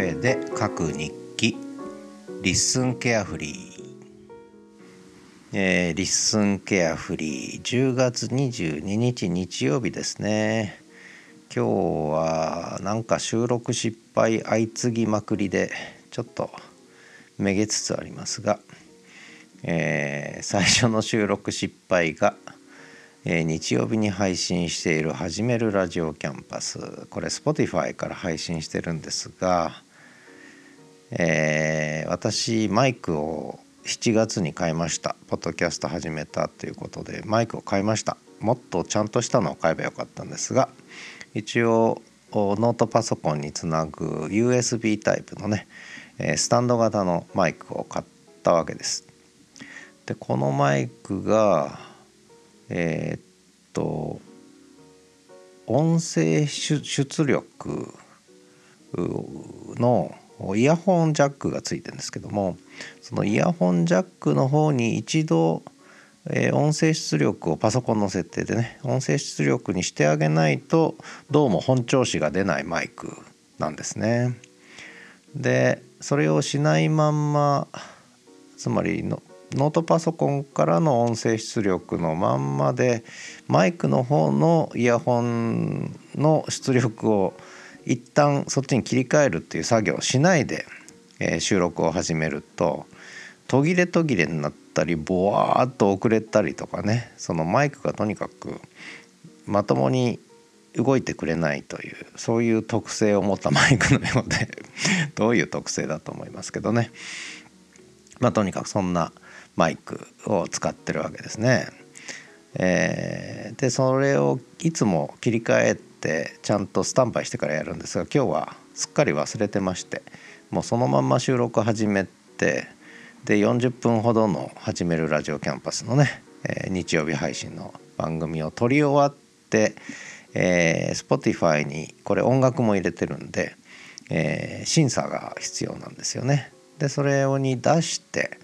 声で書く日記。リッスンケアフリー、えー、リッスンケアフリー。10月22日日曜日ですね。今日はなんか収録失敗相次ぎまくりでちょっとめげつつありますが、えー、最初の収録失敗が「えー、日曜日に配信している「始めるラジオキャンパス」これ Spotify から配信してるんですが、えー、私マイクを7月に買いました。ポッドキャスト始めたということでマイクを買いました。もっとちゃんとしたのを買えばよかったんですが一応ノートパソコンにつなぐ USB タイプのねスタンド型のマイクを買ったわけです。でこのマイクがえー、っと音声出力のイヤホンジャックがついてるんですけどもそのイヤホンジャックの方に一度、えー、音声出力をパソコンの設定でね音声出力にしてあげないとどうも本調子が出ないマイクなんですね。でそれをしないまんまつまりのノートパソコンからの音声出力のまんまでマイクの方のイヤホンの出力を一旦そっちに切り替えるっていう作業をしないで、えー、収録を始めると途切れ途切れになったりボワーッと遅れたりとかねそのマイクがとにかくまともに動いてくれないというそういう特性を持ったマイクのようで どういう特性だと思いますけどねまあとにかくそんなマイクを使ってるわけですね。えー、でそれをいつも切り替えてちゃんとスタンバイしてからやるんですが今日はすっかり忘れてましてもうそのまんま収録始めてで40分ほどの「始めるラジオキャンパス」のね、えー、日曜日配信の番組を撮り終わって、えー、Spotify にこれ音楽も入れてるんで、えー、審査が必要なんですよね。でそれをに出して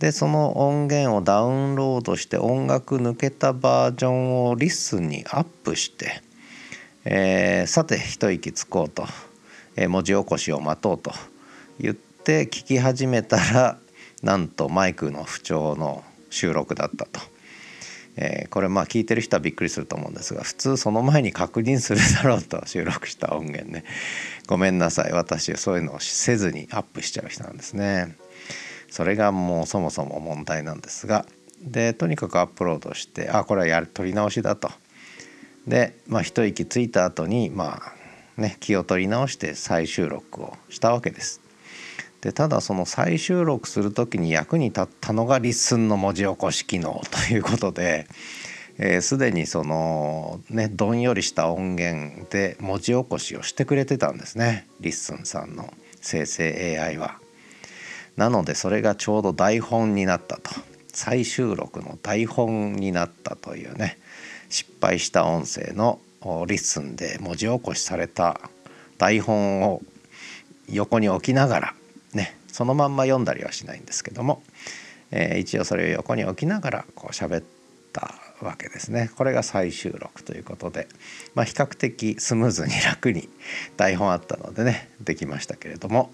でその音源をダウンロードして音楽抜けたバージョンをリスンにアップして、えー、さて一息つこうと、えー、文字起こしを待とうと言って聞き始めたらなんとマイクの不調の収録だったと。えー、これまあ聞いてる人はびっくりすると思うんですが普通その前に確認するだろうと収録した音源ねごめんなさい私そういうのをせずにアップしちゃう人なんですね。それがもうそもそも問題なんですがでとにかくアップロードしてあこれはやる取り直しだと。で、まあ、一息ついた後にまあね気を取り直して再収録をしたわけです。でただその再収録する時に役に立ったのが LISTEN の文字起こし機能ということですで、にそのねどんよりした音源で文字起こしをしてくれてたんですね LISTEN さんの生成 AI は。なのでそれがちょうど台本になったと再収録の台本になったというね失敗した音声の LISTEN で文字起こしされた台本を横に置きながらねそのまんま読んだりはしないんですけども、えー、一応それを横に置きながらこう喋ったわけですねこれが再収録ということで、まあ、比較的スムーズに楽に台本あったのでねできましたけれども、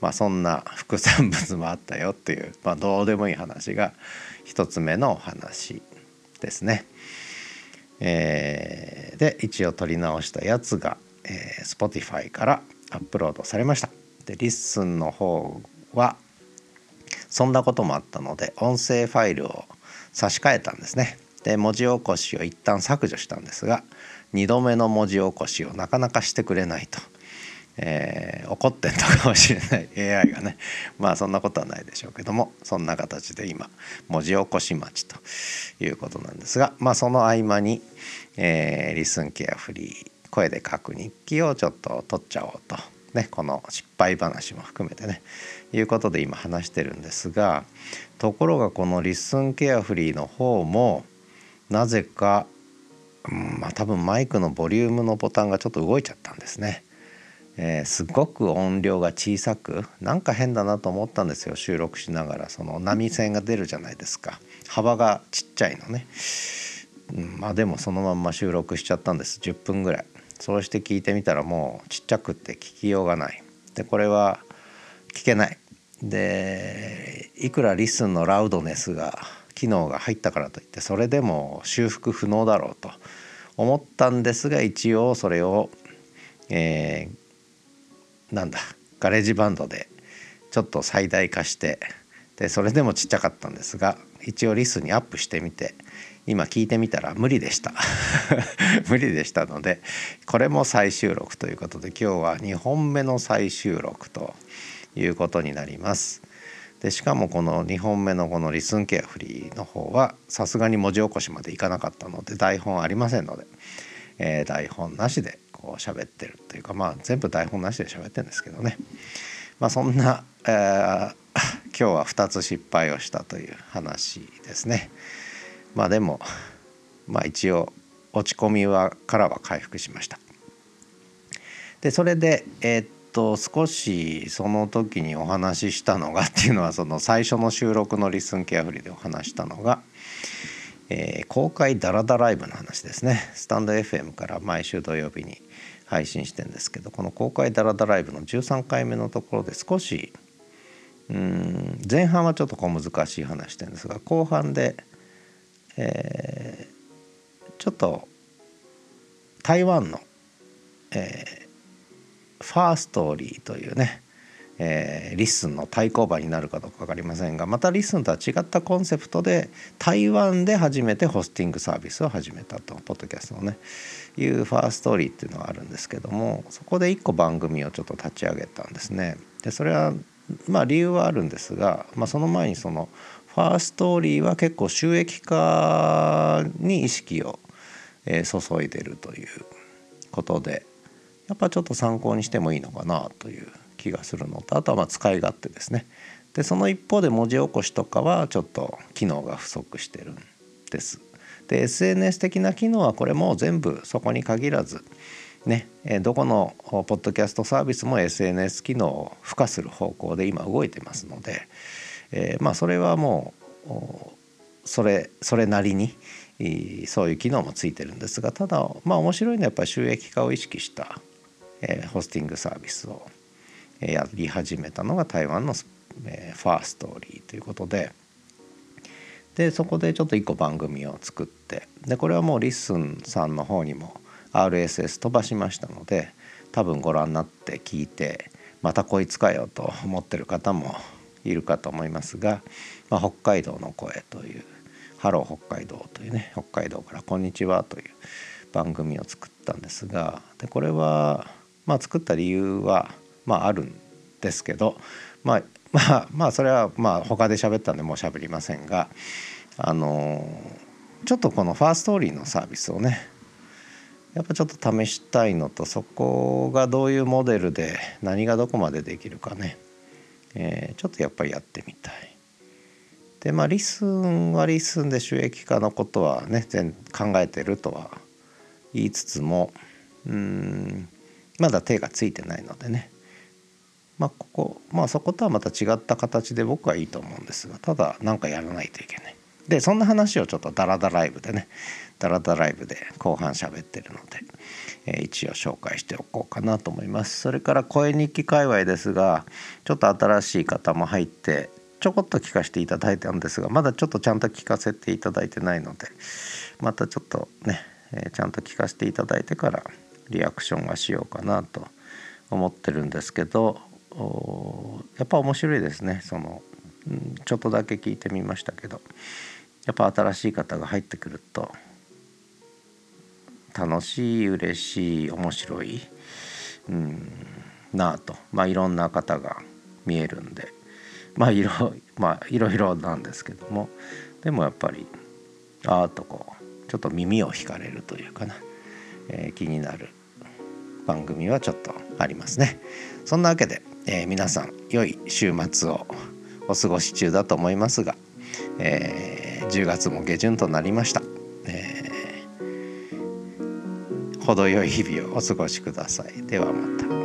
まあ、そんな副産物もあったよっていう、まあ、どうでもいい話が1つ目のお話ですね。えー、で一応撮り直したやつが、えー、Spotify からアップロードされました。で LISTEN の方はそんなこともあったので音声ファイルを差し替えたんですね。で文字起こしを一旦削除したんですが2度目の文字起こしをなかなかしてくれないと。えー、怒ってんのかもしれない。AI がね。まあそんなことはないでしょうけどもそんな形で今文字起こし待ちということなんですがまあその合間に、えー、リスンケアフリー声で書く日記をちょっと取っちゃおうと、ね、この失敗話も含めてね。いうことで今話してるんですがところがこのリスンケアフリーの方もなぜか、うん、まあ多分マイクのボリュームのボタンがちょっと動いちゃったんですね。えー、すごく音量が小さくなんか変だなと思ったんですよ収録しながら。その波線が出るじゃないですか。幅がちっちゃいのね、うん、まあでもそのまんま収録しちゃったんです。10分ぐらい。そうして聞いてみたらもうちっちゃくって聞きようがない。でこれは聞けない。でいくらリスンのラウドネスが機能が入ったからといってそれでも修復不能だろうと思ったんですが一応それを、えー、なんだ GarageBand でちょっと最大化してでそれでもちっちゃかったんですが一応 LISTEN にアップしてみて今聞いてみたら無理でした 無理でしたのでこれも再収録ということで今日は2本目の再収録ということになります。でしかもこの2本目のこの「リスンケアフリー」の方はさすがに文字起こしまでいかなかったので台本ありませんので、えー、台本なしでこう喋ってるというかまあ全部台本なしで喋ってるんですけどねまあそんな、えー、今日は2つ失敗をしたという話ですね。まあでもまあ一応落ち込みはからは回復しました。でそれでえー、っと少しその時にお話ししたのがっていうのはその最初の収録の「リスンケアフリー」でお話したのが、えー、公開ダラダライブの話ですね。スタンド FM から毎週土曜日に配信してんですけどこの公開ダラダライブの13回目のところで少しうん前半はちょっと小難しい話してるんですが後半で、えー、ちょっと台湾の、えー、 Firstory というね、えー、 LISTEN の対抗馬になるかどうか分かりませんがまた LISTEN とは違ったコンセプトで台湾で初めてホスティングサービスを始めたとポッドキャストのねいう Firstory っていうのがあるんですけどもそこで1個番組をちょっと立ち上げたんですね。でそれはまあ理由はあるんですが、まあ、その前にそのファーストーリーは結構収益化に意識を、え注いでるということでやっぱちょっと参考にしてもいいのかなという気がするのとあとはま使い勝手ですね。でその一方で文字起こしとかはちょっと機能が不足してるんです。で SNS 的な機能はこれも全部そこに限らずね、どこのポッドキャストサービスも SNS 機能を付加する方向で今動いてますので、えー、まあそれはもうそれそれなりにそういう機能もついてるんですがただまあ面白いのはやっぱり収益化を意識した、えー、ホスティングサービスをやり始めたのが台湾の、 Firstory ということで。でそこでちょっと1個番組を作ってでこれはもう LISTEN さんの方にも RSS 飛ばしましたので多分ご覧になって聞いてまたこいつかよと思ってる方もいるかと思いますが「まあ、北海道の声」という「ハロー北海道」というね北海道から「こんにちは」という番組を作ったんですがでこれはまあ作った理由はまああるんですけどまあ まあまあそれはまあ他で喋ったんでもう喋りませんがあのちょっとこの Firstory のサービスをねやっぱちょっと試したいのとそこがどういうモデルで何がどこまでできるかね、えー、ちょっとやっぱりやってみたい。でまあリスンはリスンで収益化のことはね全考えてるとは言いつつもうんまだ手がついてないのでねまあここまあそことはまた違った形で僕はいいと思うんですがただ何かやらないといけない。でそんな話をちょっとダラダライブでねダラダライブで後半喋ってるので、えー、一応紹介しておこうかなと思いますそれから声日記界隈ですがちょっと新しい方も入ってちょこっと聞かせていただいたんですがまだちょっとちゃんと聞かせていただいてないのでまたちょっとね、えー、ちゃんと聞かせていただいてからリアクションはしようかなと思ってるんですけどやっぱ面白いですね。そのちょっとだけ聞いてみましたけど。やっぱ新しい方が入ってくると楽しい嬉しい面白い、うん、なあと。まあいろんな方が見えるんで。まあいろ,、まあ、いろいろなんですけども。でもやっぱりああとこうちょっと耳を引かれるというかな、えー、気になる番組はちょっとありますね。そんなわけで、えー、皆さん良い週末をお過ごし中だと思いますが、えー、10月も下旬となりました、えー、程よい日々をお過ごしくださいではまた。